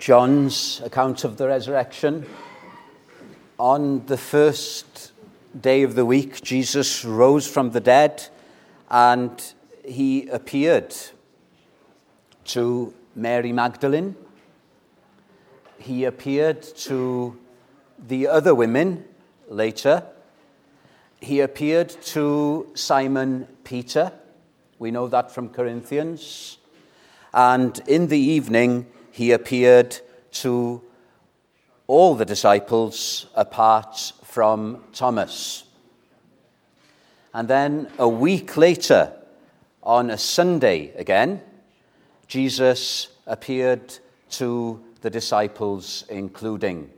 John's account of the resurrection. On the first day of the week, Jesus rose from the dead and he appeared to Mary Magdalene. He appeared to the other women later. He appeared to Simon Peter. We know that from Corinthians. And in the evening, he appeared to all the disciples apart from Thomas. And then a week later, on a Sunday again, Jesus appeared to the disciples, including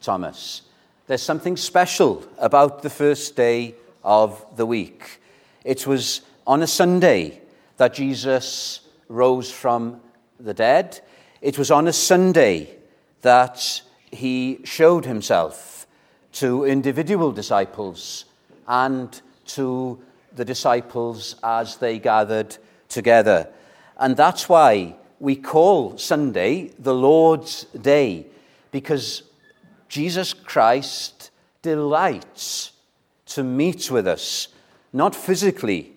Thomas. There's something special about the first day of the week. It was on a Sunday that Jesus rose from the dead. It was on a Sunday that he showed himself to individual disciples and to the disciples as they gathered together. And that's why we call Sunday the Lord's Day, because Jesus Christ delights to meet with us, not physically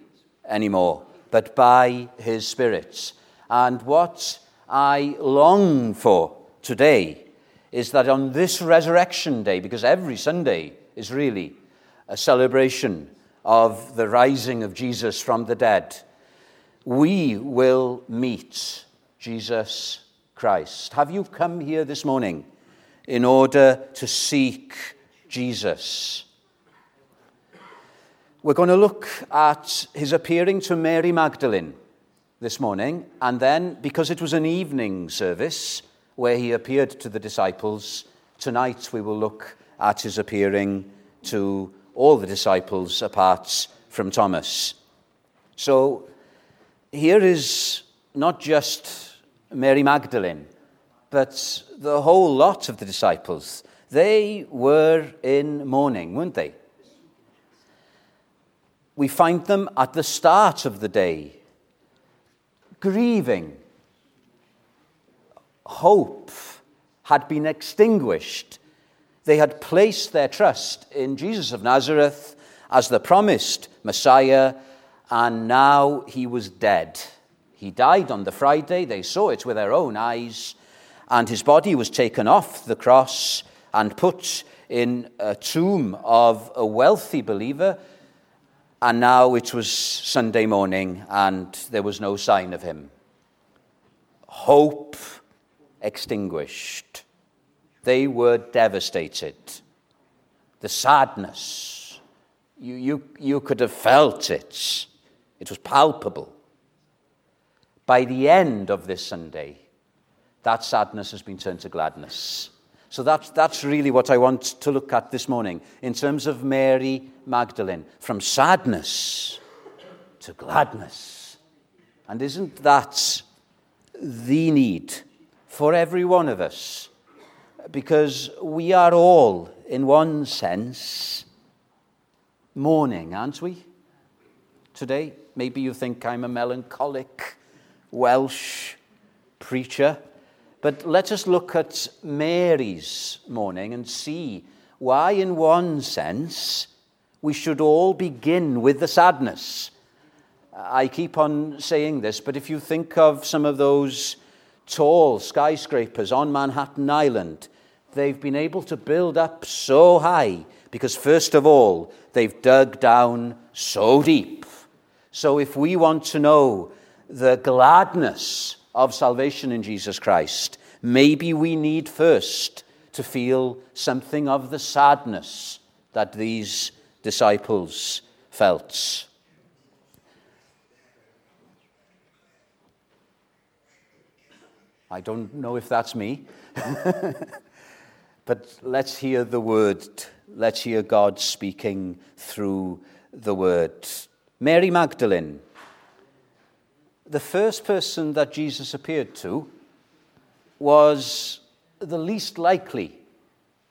anymore, but by his Spirit. And what I long for today is that on this resurrection day, because every Sunday is really a celebration of the rising of Jesus from the dead, we will meet Jesus Christ. Have you come here this morning in order to seek Jesus? We're going to look at his appearing to Mary Magdalene this morning, and then, because it was an evening service where he appeared to the disciples, tonight we will look at his appearing to all the disciples apart from Thomas. So, here is not just Mary Magdalene, but the whole lot of the disciples. They were in mourning, weren't they? we find them at the start of the day, grieving. Hope had been extinguished. They had placed their trust in Jesus of Nazareth as the promised Messiah, and now he was dead. He died on the Friday, they saw it with their own eyes, and his body was taken off the cross and put in a tomb of a wealthy believer and now it was Sunday morning and there was no sign of him. Hope extinguished. They were devastated. The sadness, you, you, you could have felt it. It was palpable. By the end of this Sunday, that sadness has been turned to gladness. So that's, that's really what I want to look at this morning in terms of Mary Magdalene from sadness to gladness. And isn't that the need for every one of us? Because we are all, in one sense, mourning, aren't we? Today, maybe you think I'm a melancholic Welsh preacher. But let us look at Mary's mourning and see why, in one sense, we should all begin with the sadness. I keep on saying this, but if you think of some of those tall skyscrapers on Manhattan Island, they've been able to build up so high because, first of all, they've dug down so deep. So, if we want to know the gladness of salvation in Jesus Christ, maybe we need first to feel something of the sadness that these disciples felt. I don't know if that's me, but let's hear the word. Let's hear God speaking through the word. Mary Magdalene the first person that Jesus appeared to was the least likely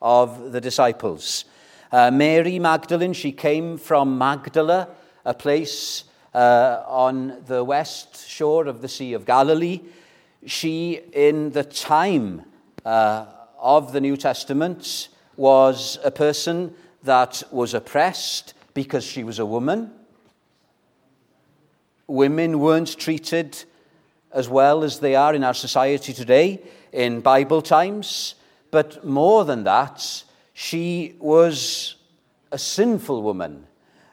of the disciples. Uh, Mary Magdalene, she came from Magdala, a place uh, on the west shore of the Sea of Galilee. She, in the time uh, of the New Testament was a person that was oppressed because she was a woman. Women weren't treated as well as they are in our society today in Bible times. But more than that, she was a sinful woman.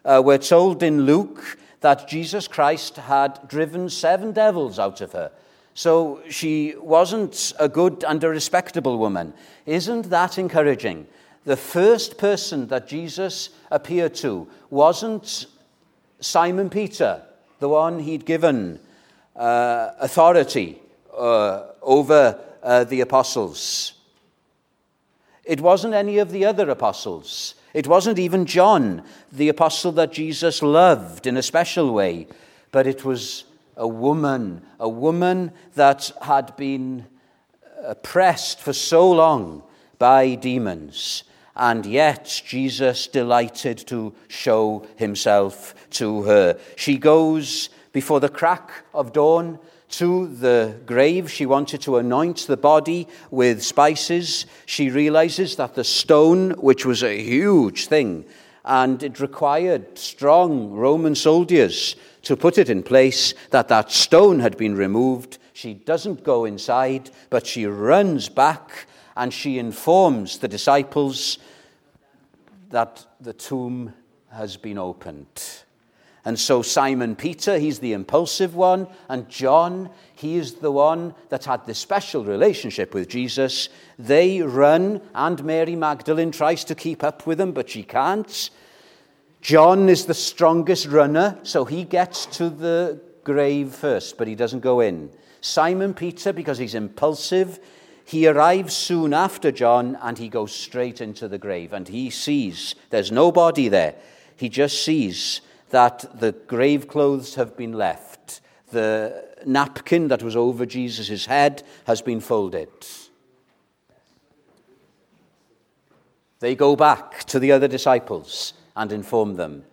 Uh, we're told in Luke that Jesus Christ had driven seven devils out of her. So she wasn't a good and a respectable woman. Isn't that encouraging? The first person that Jesus appeared to wasn't Simon Peter, the one he'd given uh, authority uh, over uh, the apostles. It wasn't any of the other apostles. It wasn't even John, the apostle that Jesus loved in a special way, but it was a woman, a woman that had been oppressed for so long by demons. And yet, Jesus delighted to show himself to her. She goes before the crack of dawn to the grave. She wanted to anoint the body with spices. She realizes that the stone, which was a huge thing, and it required strong Roman soldiers to put it in place, that that stone had been removed. She doesn't go inside, but she runs back and she informs the disciples that the tomb has been opened. And so Simon Peter, he's the impulsive one, and John, he is the one that had this special relationship with Jesus. They run, and Mary Magdalene tries to keep up with them, but she can't. John is the strongest runner, so he gets to the grave first, but he doesn't go in. Simon Peter, because he's impulsive, he arrives soon after John and he goes straight into the grave and he sees there's nobody there. He just sees that the grave clothes have been left. The napkin that was over Jesus' head has been folded. They go back to the other disciples and inform them.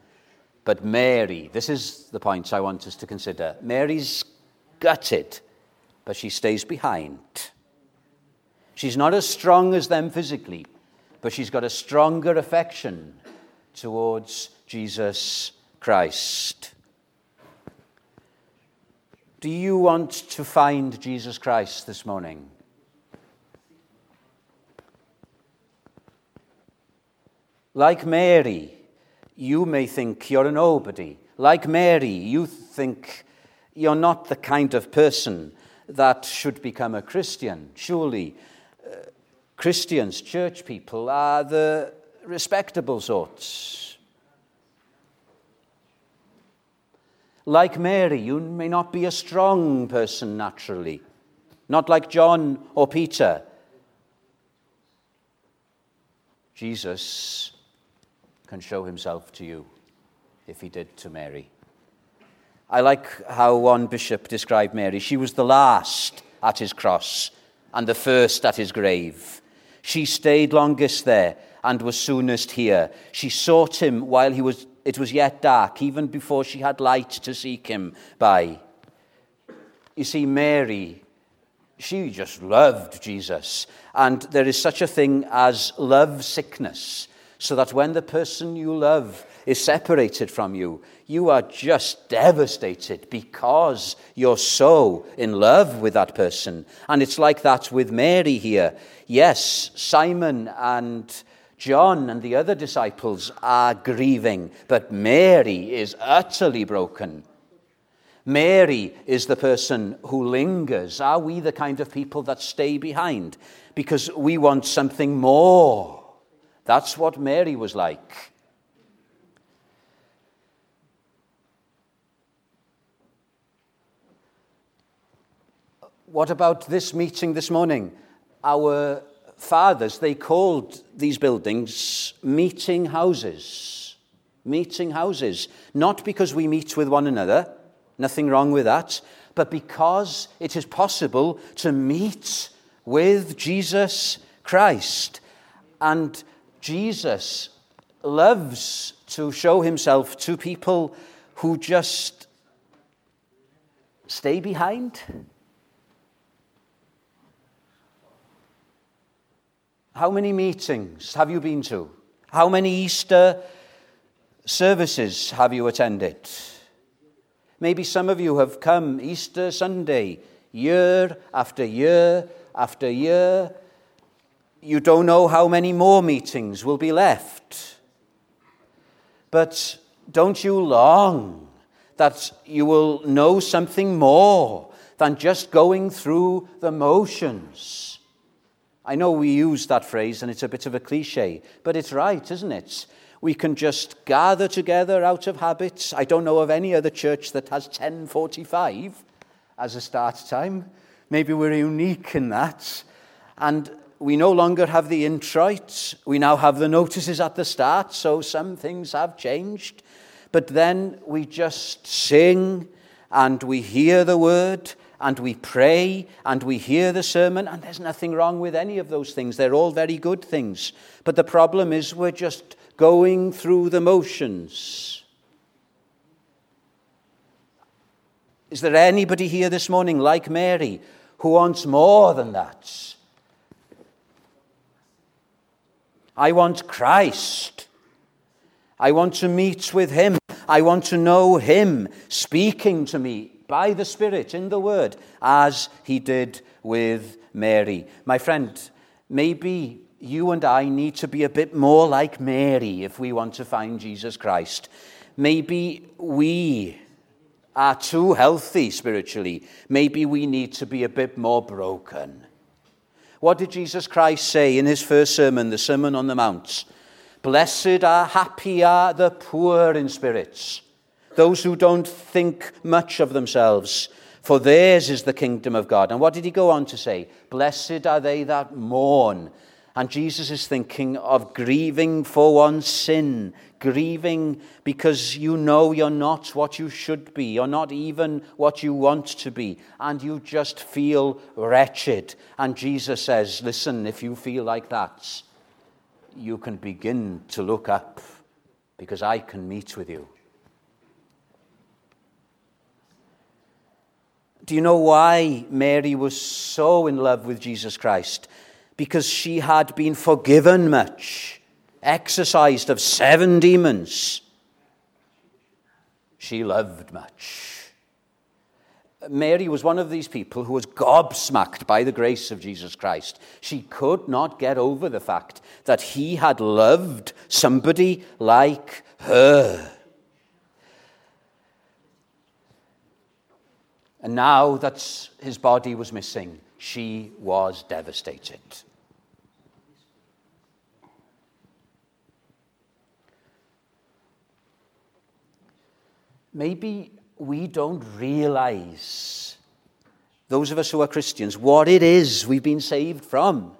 But Mary, this is the point I want us to consider. Mary's gutted, but she stays behind. She's not as strong as them physically, but she's got a stronger affection towards Jesus Christ. Do you want to find Jesus Christ this morning? Like Mary, you may think you're a nobody. Like Mary, you think you're not the kind of person that should become a Christian. Surely, Christians, church people, are the respectable sorts. Like Mary, you may not be a strong person naturally, not like John or Peter. Jesus can show himself to you if he did to Mary. I like how one bishop described Mary. She was the last at his cross and the first at his grave. She stayed longest there and was soonest here. She sought him while he was it was yet dark, even before she had light to seek him by. You see, Mary, she just loved Jesus. And there is such a thing as love sickness, so that when the person you love is separated from you, you are just devastated because you're so in love with that person. And it's like that with Mary here. Yes, Simon and John and the other disciples are grieving, but Mary is utterly broken. Mary is the person who lingers. Are we the kind of people that stay behind? Because we want something more. That's what Mary was like. What about this meeting this morning? Our fathers, they called these buildings meeting houses. Meeting houses. Not because we meet with one another, nothing wrong with that, but because it is possible to meet with Jesus Christ. And Jesus loves to show himself to people who just stay behind How many meetings have you been to? How many Easter services have you attended? Maybe some of you have come Easter Sunday, year after year after year. You don't know how many more meetings will be left. But don't you long that you will know something more than just going through the motions? I know we use that phrase and it's a bit of a cliche, but it's right, isn't it? We can just gather together out of habits. I don't know of any other church that has 1045 as a start time. Maybe we're unique in that. And we no longer have the introit. We now have the notices at the start, so some things have changed. But then we just sing and we hear the word and we pray and we hear the sermon, and there's nothing wrong with any of those things. They're all very good things. But the problem is we're just going through the motions. Is there anybody here this morning like Mary who wants more than that? I want Christ. I want to meet with Him. I want to know Him speaking to me by the Spirit in the Word as He did with Mary. My friend, maybe you and I need to be a bit more like Mary if we want to find Jesus Christ. Maybe we are too healthy spiritually. Maybe we need to be a bit more broken. What did Jesus Christ say in his first sermon, the Sermon on the Mount? Blessed are, happy are the poor in spirits, those who don't think much of themselves, for theirs is the kingdom of God. And what did he go on to say? Blessed are they that mourn, and Jesus is thinking of grieving for one's sin, grieving because you know you're not what you should be, you're not even what you want to be, and you just feel wretched. And Jesus says, Listen, if you feel like that, you can begin to look up because I can meet with you. Do you know why Mary was so in love with Jesus Christ? because she had been forgiven much, exorcised of seven demons. She loved much. Mary was one of these people who was gobsmacked by the grace of Jesus Christ. She could not get over the fact that he had loved somebody like her. And now that his body was missing, she was devastated. Maybe we don't realize, those of us who are Christians, what it is we've been saved from.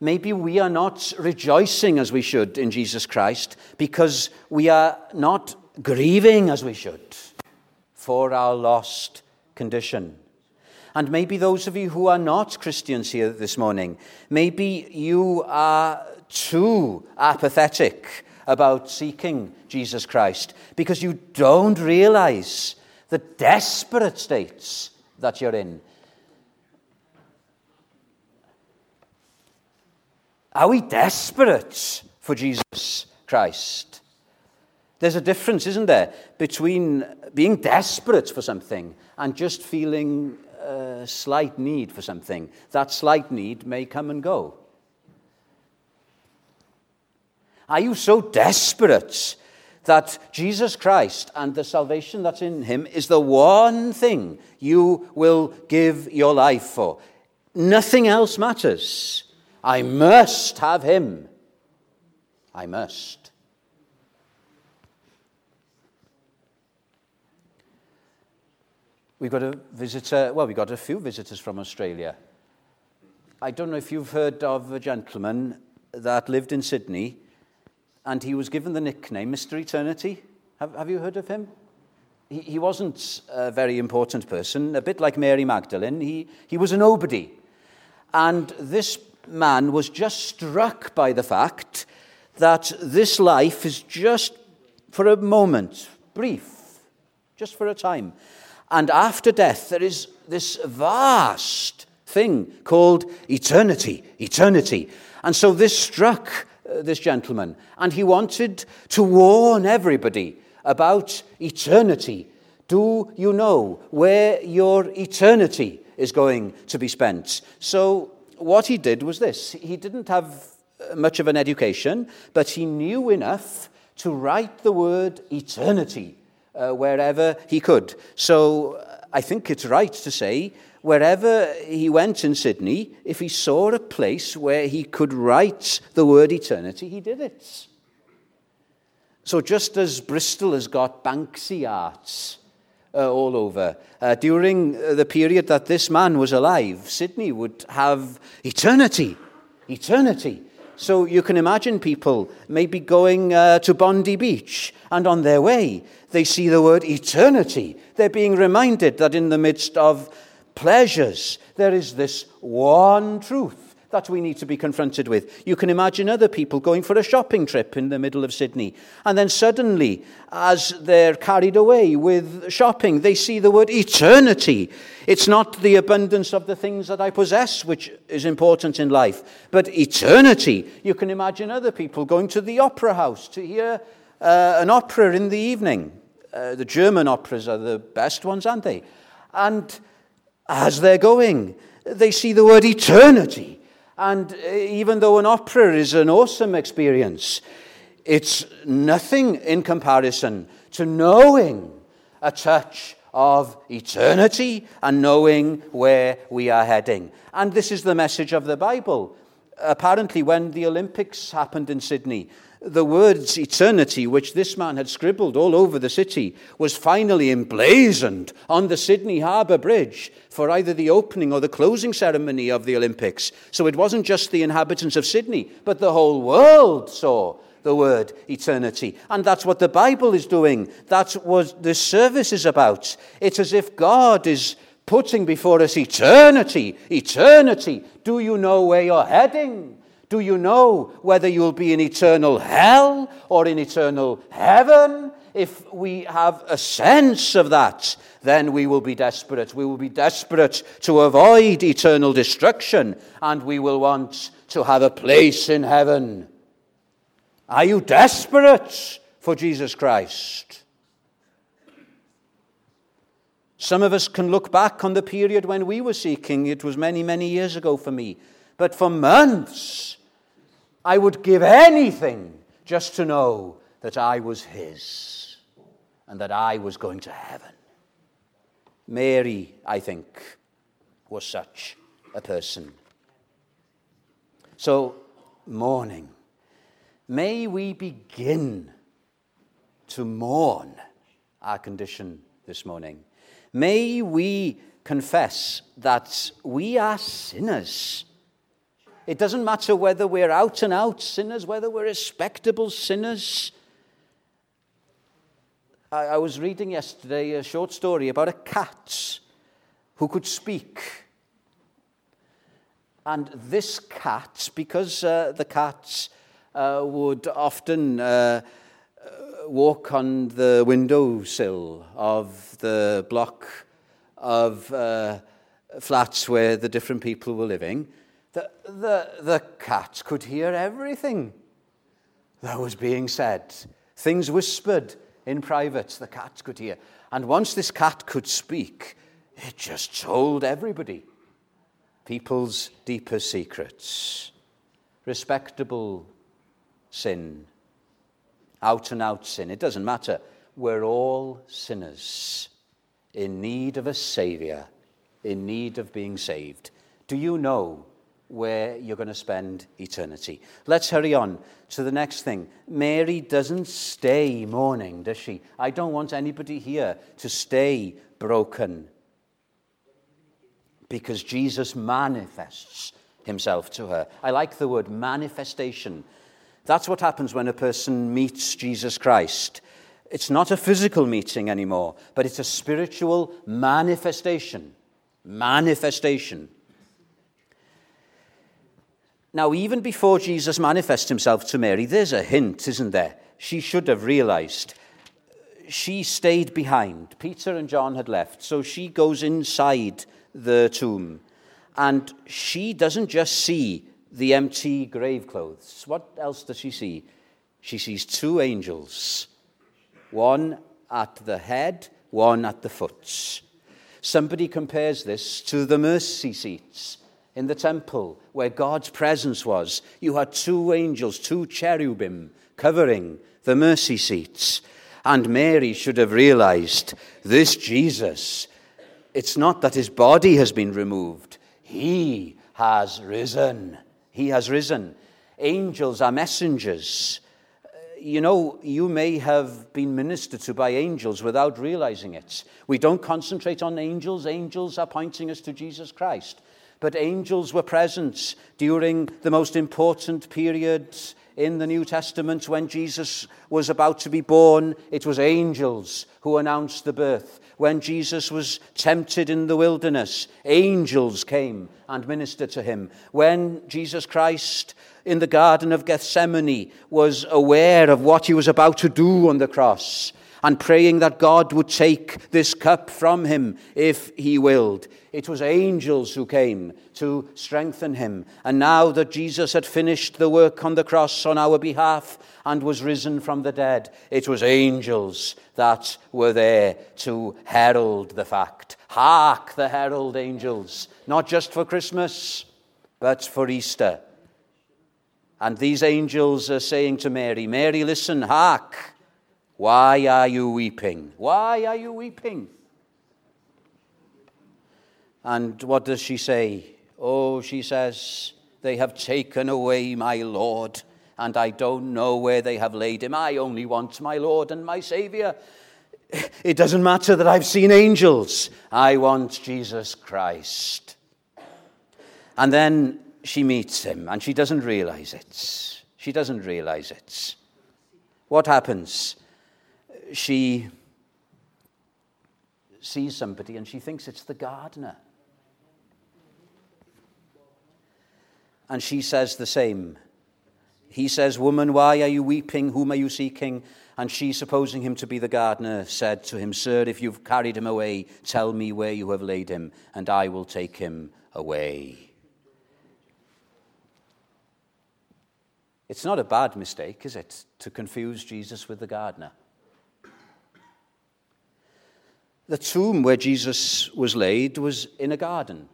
Maybe we are not rejoicing as we should in Jesus Christ because we are not grieving as we should for our lost condition. And maybe those of you who are not Christians here this morning, maybe you are too apathetic about seeking Jesus Christ because you don't realize the desperate states that you're in. Are we desperate for Jesus Christ? There's a difference, isn't there, between being desperate for something and just feeling a slight need for something. That slight need may come and go. Are you so desperate that Jesus Christ and the salvation that's in him is the one thing you will give your life for? Nothing else matters. I must have him. I must. We've got a visitor, well, we've got a few visitors from Australia. I don't know if you've heard of a gentleman that lived in Sydney and he was given the nickname Mr. Eternity. Have, have you heard of him? He, he wasn't a very important person, a bit like Mary Magdalene. He, he was a nobody. And this man was just struck by the fact that this life is just for a moment, brief, just for a time. And after death, there is this vast thing called eternity. Eternity. And so this struck uh, this gentleman, and he wanted to warn everybody about eternity. Do you know where your eternity is going to be spent? So, what he did was this he didn't have uh, much of an education, but he knew enough to write the word eternity uh, wherever he could. So, uh, I think it's right to say wherever he went in Sydney, if he saw a place where he could write the word eternity, he did it. So just as Bristol has got Banksy arts uh, all over, uh, during the period that this man was alive, Sydney would have eternity. Eternity. So you can imagine people maybe going uh, to Bondi Beach, and on their way, they see the word eternity. They're being reminded that in the midst of pleasures, there is this one truth that we need to be confronted with. You can imagine other people going for a shopping trip in the middle of Sydney, and then suddenly, as they're carried away with shopping, they see the word eternity. It's not the abundance of the things that I possess which is important in life, but eternity. You can imagine other people going to the opera house to hear uh, an opera in the evening. Uh, the German operas are the best ones, aren't they? And as they're going, they see the word eternity. And uh, even though an opera is an awesome experience, it's nothing in comparison to knowing a touch of eternity and knowing where we are heading. And this is the message of the Bible. Apparently, when the Olympics happened in Sydney, the words eternity, which this man had scribbled all over the city, was finally emblazoned on the Sydney Harbour Bridge for either the opening or the closing ceremony of the Olympics. So it wasn't just the inhabitants of Sydney, but the whole world saw the word eternity. And that's what the Bible is doing. That's what this service is about. It's as if God is putting before us eternity. Eternity. Do you know where you're heading? Do you know whether you'll be in eternal hell or in eternal heaven? If we have a sense of that, then we will be desperate. We will be desperate to avoid eternal destruction, and we will want to have a place in heaven. Are you desperate for Jesus Christ? Some of us can look back on the period when we were seeking. It was many, many years ago for me. But for months, I would give anything just to know that I was His and that I was going to heaven. Mary, I think, was such a person. So, morning, may we begin to mourn our condition this morning. May we confess that we are sinners it doesn't matter whether we're out and out sinners, whether we're respectable sinners. I, I was reading yesterday a short story about a cat who could speak. And this cat, because uh, the cats uh, would often uh, walk on the windowsill of the block of uh, flats where the different people were living, the, the, the cat could hear everything that was being said. Things whispered in private, the cat could hear. And once this cat could speak, it just told everybody people's deeper secrets. Respectable sin, out and out sin, it doesn't matter. We're all sinners in need of a Savior, in need of being saved. Do you know where you're going to spend eternity. Let's hurry on to the next thing. Mary doesn't stay mourning, does she? I don't want anybody here to stay broken because Jesus manifests himself to her. I like the word manifestation. That's what happens when a person meets Jesus Christ. It's not a physical meeting anymore, but it's a spiritual manifestation. Manifestation. Now, even before Jesus manifests himself to Mary, there's a hint, isn't there? She should have realized. She stayed behind. Peter and John had left, so she goes inside the tomb. And she doesn't just see the empty grave clothes. What else does she see? She sees two angels, one at the head, one at the foot. Somebody compares this to the mercy seats in the temple where God's presence was. You had two angels, two cherubim covering the mercy seats. And Mary should have realized this Jesus, it's not that his body has been removed, he has risen. He has risen. Angels are messengers. Uh, you know, you may have been ministered to by angels without realizing it. We don't concentrate on angels, angels are pointing us to Jesus Christ. But angels were present during the most important periods in the New Testament when Jesus was about to be born. It was angels who announced the birth. When Jesus was tempted in the wilderness, angels came and ministered to him. When Jesus Christ in the Garden of Gethsemane was aware of what he was about to do on the cross, and praying that God would take this cup from him if he willed. It was angels who came to strengthen him. And now that Jesus had finished the work on the cross on our behalf and was risen from the dead, it was angels that were there to herald the fact. Hark, the herald angels, not just for Christmas, but for Easter. And these angels are saying to Mary, Mary, listen, hark. Why are you weeping? Why are you weeping? And what does she say? Oh, she says, They have taken away my Lord, and I don't know where they have laid him. I only want my Lord and my Savior. It doesn't matter that I've seen angels. I want Jesus Christ. And then she meets him, and she doesn't realize it. She doesn't realize it. What happens? She sees somebody and she thinks it's the gardener. And she says the same. He says, Woman, why are you weeping? Whom are you seeking? And she, supposing him to be the gardener, said to him, Sir, if you've carried him away, tell me where you have laid him, and I will take him away. It's not a bad mistake, is it, to confuse Jesus with the gardener? The tomb where Jesus was laid was in a garden.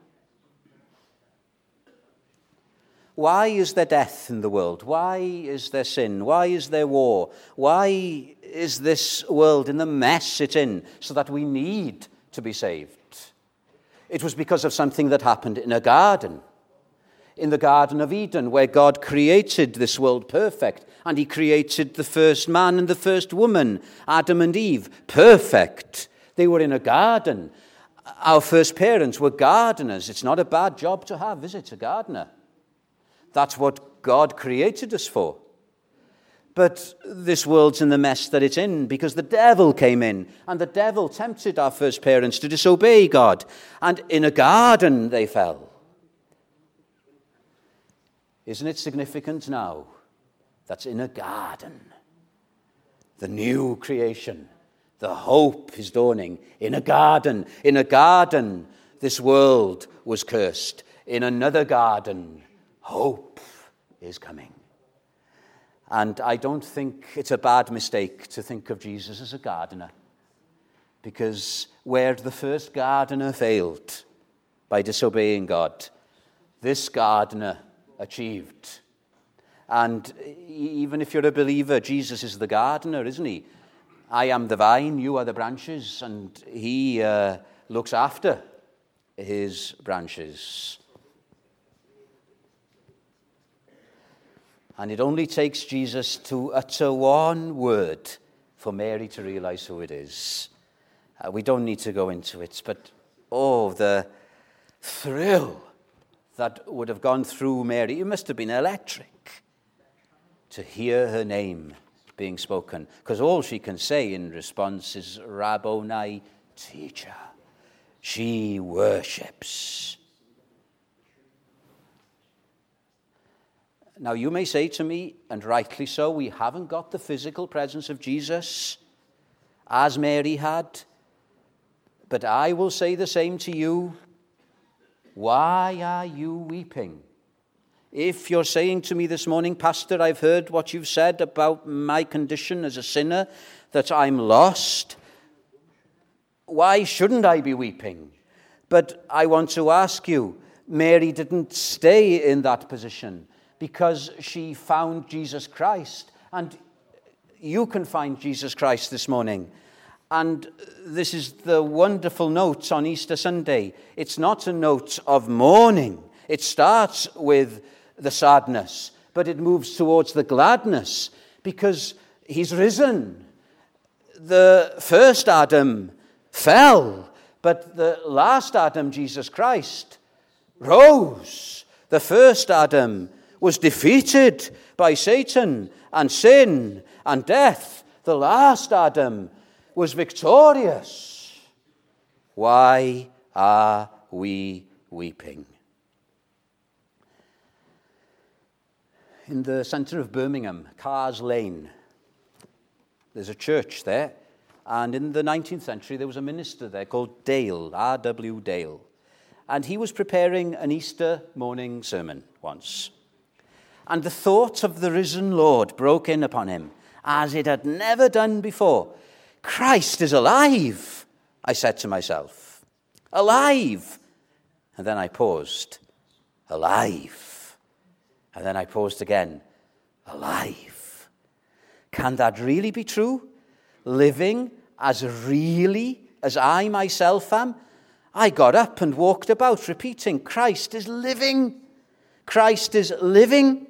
Why is there death in the world? Why is there sin? Why is there war? Why is this world in the mess it's in so that we need to be saved? It was because of something that happened in a garden. In the Garden of Eden, where God created this world perfect, and He created the first man and the first woman, Adam and Eve, perfect. They were in a garden. Our first parents were gardeners. It's not a bad job to have, is it? A gardener. That's what God created us for. But this world's in the mess that it's in because the devil came in and the devil tempted our first parents to disobey God. And in a garden they fell. Isn't it significant now? That's in a garden. The new creation the hope is dawning. In a garden, in a garden, this world was cursed. In another garden, hope is coming. And I don't think it's a bad mistake to think of Jesus as a gardener. Because where the first gardener failed by disobeying God, this gardener achieved. And even if you're a believer, Jesus is the gardener, isn't he? I am the vine, you are the branches, and he uh, looks after his branches. And it only takes Jesus to utter one word for Mary to realize who it is. Uh, we don't need to go into it, but oh, the thrill that would have gone through Mary. It must have been electric to hear her name being spoken, because all she can say in response is Rabboni, teacher. She worships. Now, you may say to me, and rightly so, we haven't got the physical presence of Jesus as Mary had. But I will say the same to you. Why are you weeping? If you're saying to me this morning, Pastor, I've heard what you've said about my condition as a sinner, that I'm lost, why shouldn't I be weeping? But I want to ask you, Mary didn't stay in that position because she found Jesus Christ. And you can find Jesus Christ this morning. And this is the wonderful note on Easter Sunday. It's not a note of mourning, it starts with the sadness, but it moves towards the gladness because he's risen. The first Adam fell, but the last Adam, Jesus Christ, rose. The first Adam was defeated by Satan and sin and death. The last Adam was victorious. Why are we weeping? In the centre of Birmingham, Carrs Lane, there's a church there. And in the 19th century, there was a minister there called Dale, R.W. Dale. And he was preparing an Easter morning sermon once. And the thought of the risen Lord broke in upon him as it had never done before. Christ is alive, I said to myself. Alive. And then I paused. Alive. And then I paused again. Alive. Can that really be true? Living as really as I myself am? I got up and walked about repeating, Christ is living. Christ is living.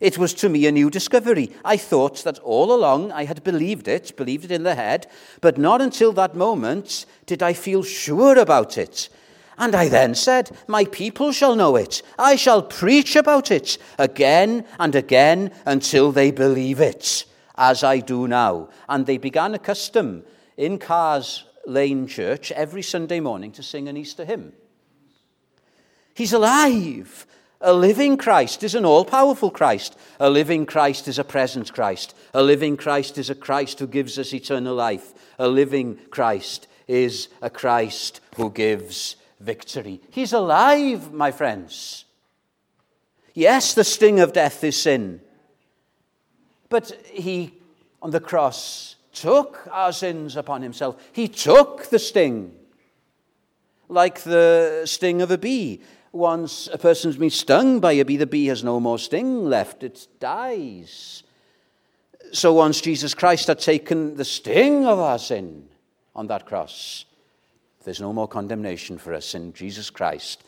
It was to me a new discovery. I thought that all along I had believed it, believed it in the head, but not until that moment did I feel sure about it. And I then said, My people shall know it. I shall preach about it again and again until they believe it, as I do now. And they began a custom in Carrs Lane Church every Sunday morning to sing an Easter hymn. He's alive. A living Christ is an all powerful Christ. A living Christ is a present Christ. A living Christ is a Christ who gives us eternal life. A living Christ is a Christ who gives victory. He's alive, my friends. Yes, the sting of death is sin. But he, on the cross, took our sins upon himself. He took the sting, like the sting of a bee. Once a person's been stung by a bee, the bee has no more sting left, it dies. So once Jesus Christ had taken the sting of our sin on that cross, there's no more condemnation for us in Jesus Christ.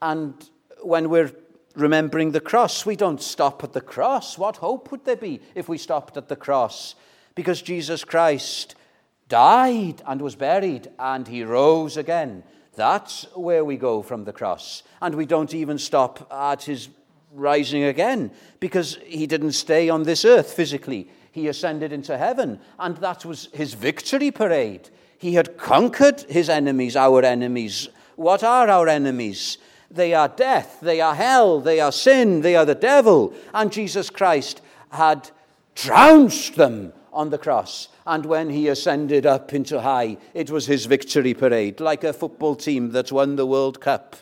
And when we're remembering the cross, we don't stop at the cross. What hope would there be if we stopped at the cross? Because Jesus Christ died and was buried and he rose again. That's where we go from the cross. And we don't even stop at his rising again because he didn't stay on this earth physically. He ascended into heaven, and that was his victory parade. He had conquered his enemies, our enemies. What are our enemies? They are death, they are hell, they are sin, they are the devil. And Jesus Christ had trounced them on the cross. And when he ascended up into high, it was his victory parade, like a football team that's won the World Cup.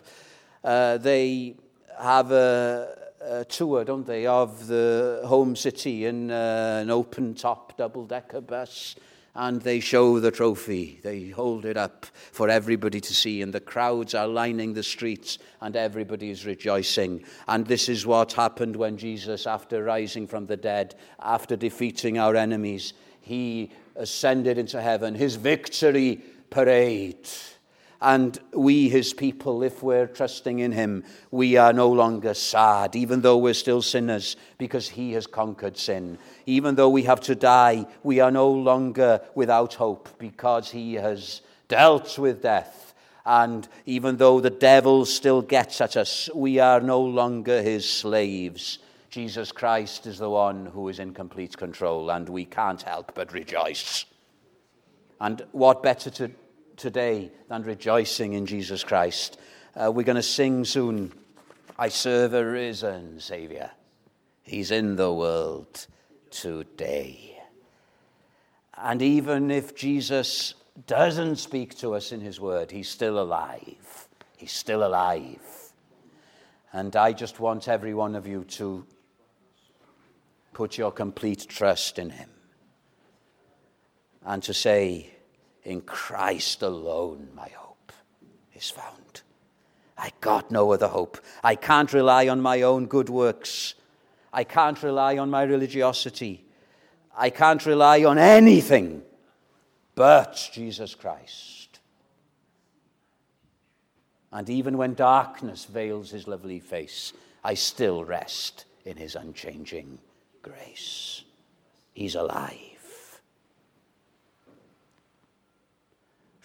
Uh, they have a, a, tour, don't they, of the home city in uh, an open top double decker bus. And they show the trophy. They hold it up for everybody to see, and the crowds are lining the streets, and everybody is rejoicing. And this is what happened when Jesus, after rising from the dead, after defeating our enemies, he ascended into heaven, his victory parade. And we, his people, if we're trusting in him, we are no longer sad, even though we're still sinners, because he has conquered sin. Even though we have to die, we are no longer without hope, because he has dealt with death. And even though the devil still gets at us, we are no longer his slaves Jesus Christ is the one who is in complete control, and we can't help but rejoice. And what better to, today than rejoicing in Jesus Christ? Uh, we're going to sing soon, I serve a risen Savior. He's in the world today. And even if Jesus doesn't speak to us in his word, he's still alive. He's still alive. And I just want every one of you to put your complete trust in him and to say, In Christ alone, my hope is found. I got no other hope. I can't rely on my own good works. I can't rely on my religiosity. I can't rely on anything but Jesus Christ. And even when darkness veils his lovely face, I still rest in his unchanging grace. He's alive.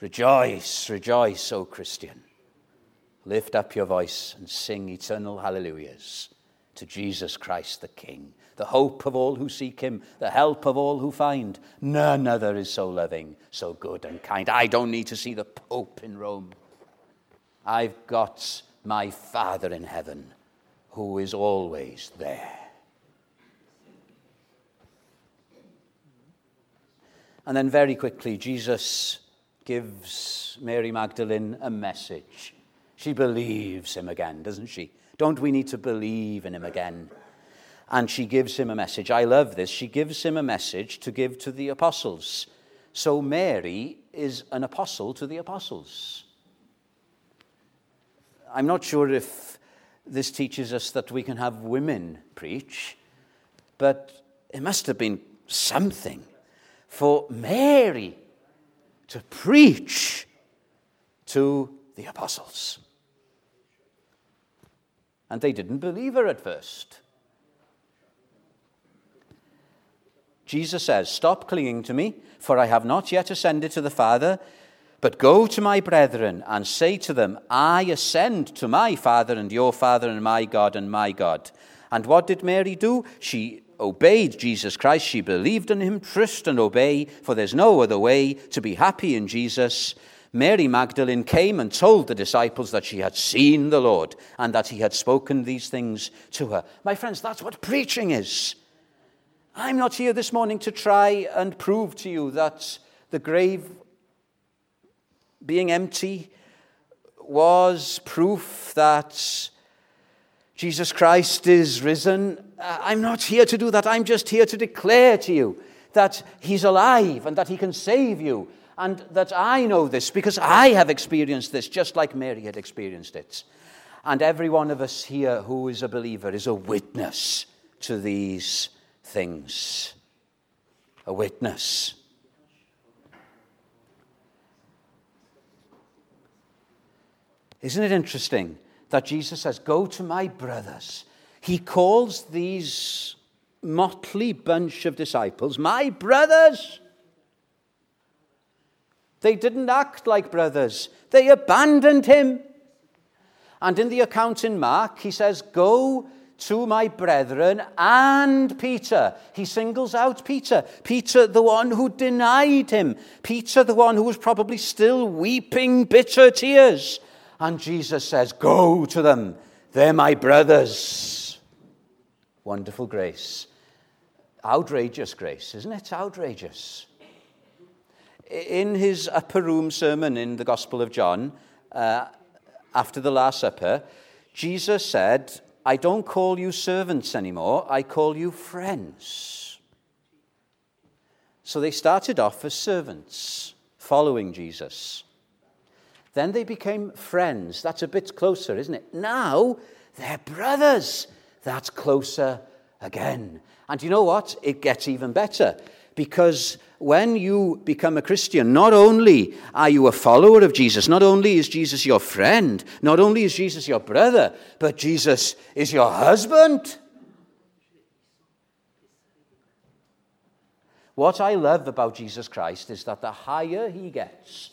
Rejoice, rejoice, O Christian. Lift up your voice and sing eternal hallelujahs to Jesus Christ the King, the hope of all who seek him, the help of all who find. None other is so loving, so good and kind. I don't need to see the Pope in Rome. I've got my Father in heaven who is always there. And then, very quickly, Jesus gives Mary Magdalene a message. She believes him again, doesn't she? Don't we need to believe in him again? And she gives him a message. I love this. She gives him a message to give to the apostles. So Mary is an apostle to the apostles. I'm not sure if this teaches us that we can have women preach, but it must have been something for Mary to preach to the apostles. And they didn't believe her at first. Jesus says, Stop clinging to me, for I have not yet ascended to the Father, but go to my brethren and say to them, I ascend to my Father and your Father and my God and my God. And what did Mary do? She obeyed Jesus Christ. She believed in him. Trust and obey, for there's no other way to be happy in Jesus. Mary Magdalene came and told the disciples that she had seen the Lord and that he had spoken these things to her. My friends, that's what preaching is. I'm not here this morning to try and prove to you that the grave being empty was proof that Jesus Christ is risen. Uh, I'm not here to do that. I'm just here to declare to you that He's alive and that He can save you. And that I know this because I have experienced this just like Mary had experienced it. And every one of us here who is a believer is a witness to these things. A witness. Isn't it interesting that Jesus says, Go to my brothers. He calls these motley bunch of disciples my brothers. They didn't act like brothers, they abandoned him. And in the account in Mark, he says, Go to my brethren and Peter. He singles out Peter. Peter, the one who denied him. Peter, the one who was probably still weeping bitter tears. And Jesus says, Go to them. They're my brothers. Wonderful grace. Outrageous grace, isn't it? Outrageous. In his upper room sermon in the Gospel of John, uh, after the Last Supper, Jesus said, I don't call you servants anymore, I call you friends. So they started off as servants, following Jesus. Then they became friends. That's a bit closer, isn't it? Now they're brothers. That's closer again. And you know what? It gets even better. Because when you become a Christian, not only are you a follower of Jesus, not only is Jesus your friend, not only is Jesus your brother, but Jesus is your husband. What I love about Jesus Christ is that the higher he gets,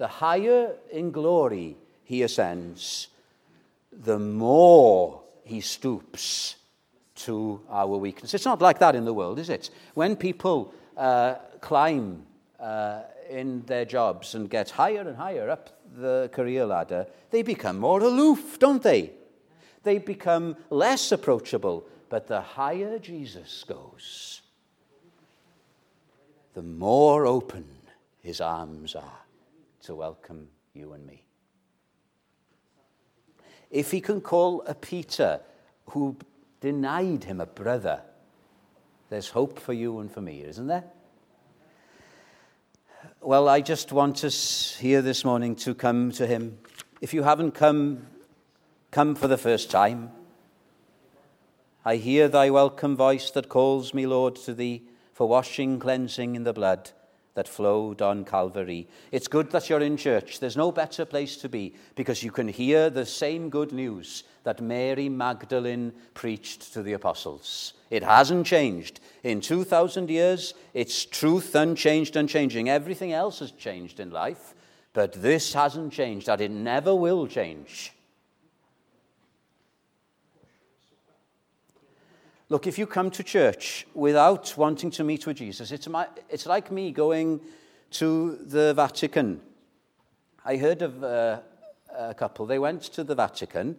the higher in glory he ascends, the more he stoops to our weakness. It's not like that in the world, is it? When people uh, climb uh, in their jobs and get higher and higher up the career ladder, they become more aloof, don't they? They become less approachable. But the higher Jesus goes, the more open his arms are to welcome you and me. if he can call a Peter who denied him a brother, there's hope for you and for me, isn't there? Well, I just want us here this morning to come to him. If you haven't come, come for the first time. I hear thy welcome voice that calls me, Lord, to thee for washing, cleansing in the blood that flowed on Calvary. It's good that you're in church. There's no better place to be because you can hear the same good news that Mary Magdalene preached to the apostles. It hasn't changed. In 2,000 years, it's truth unchanged, unchanging. Everything else has changed in life, but this hasn't changed, that it never will change. Look, if you come to church without wanting to meet with Jesus, it's, my, it's like me going to the Vatican. I heard of uh, a couple, they went to the Vatican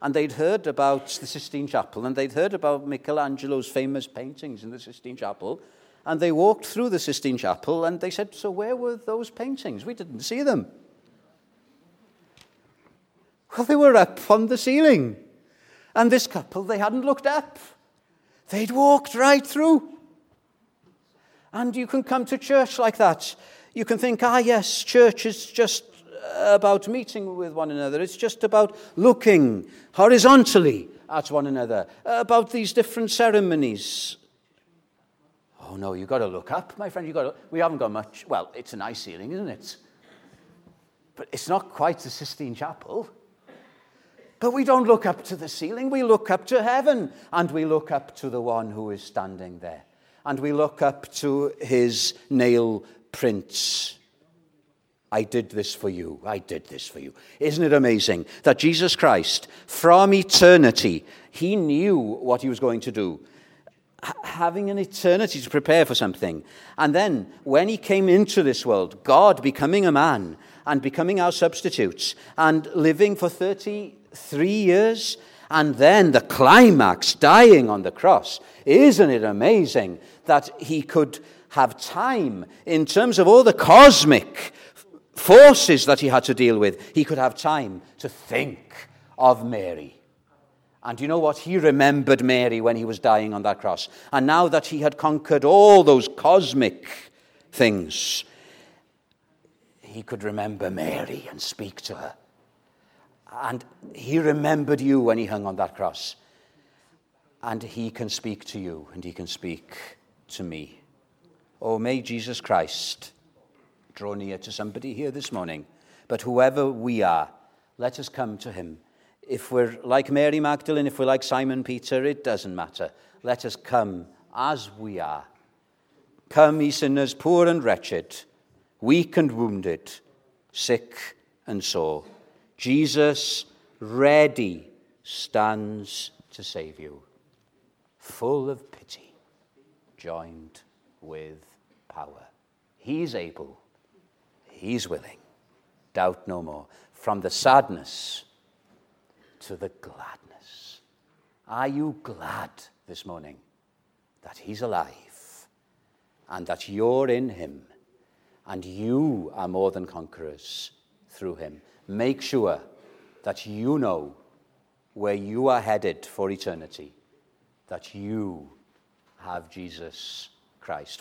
and they'd heard about the Sistine Chapel and they'd heard about Michelangelo's famous paintings in the Sistine Chapel. And they walked through the Sistine Chapel and they said, So where were those paintings? We didn't see them. Well, they were up on the ceiling. And this couple, they hadn't looked up. They'd walked right through. And you can come to church like that. You can think, ah, yes, church is just about meeting with one another. It's just about looking horizontally at one another, about these different ceremonies. Oh, no, you've got to look up, my friend. You've got to, we haven't got much. Well, it's a nice ceiling, isn't it? But it's not quite the Sistine Chapel. But we don't look up to the ceiling, we look up to heaven, and we look up to the one who is standing there. And we look up to his nail prints. I did this for you. I did this for you. Isn't it amazing that Jesus Christ, from eternity, he knew what he was going to do having an eternity to prepare for something. And then, when he came into this world, God becoming a man and becoming our substitute and living for 30 three years, and then the climax, dying on the cross. Isn't it amazing that he could have time in terms of all the cosmic forces that he had to deal with? He could have time to think of Mary. And you know what? He remembered Mary when he was dying on that cross. And now that he had conquered all those cosmic things, he could remember Mary and speak to her. And he remembered you when he hung on that cross. And he can speak to you and he can speak to me. Oh, may Jesus Christ draw near to somebody here this morning. But whoever we are, let us come to him. If we're like Mary Magdalene, if we're like Simon Peter, it doesn't matter. Let us come as we are. Come, ye sinners, poor and wretched, weak and wounded, sick and sore. Jesus, ready, stands to save you, full of pity, joined with power. He's able, He's willing. Doubt no more. From the sadness to the gladness. Are you glad this morning that He's alive and that you're in Him and you are more than conquerors through Him? Make sure that you know where you are headed for eternity, that you have Jesus Christ.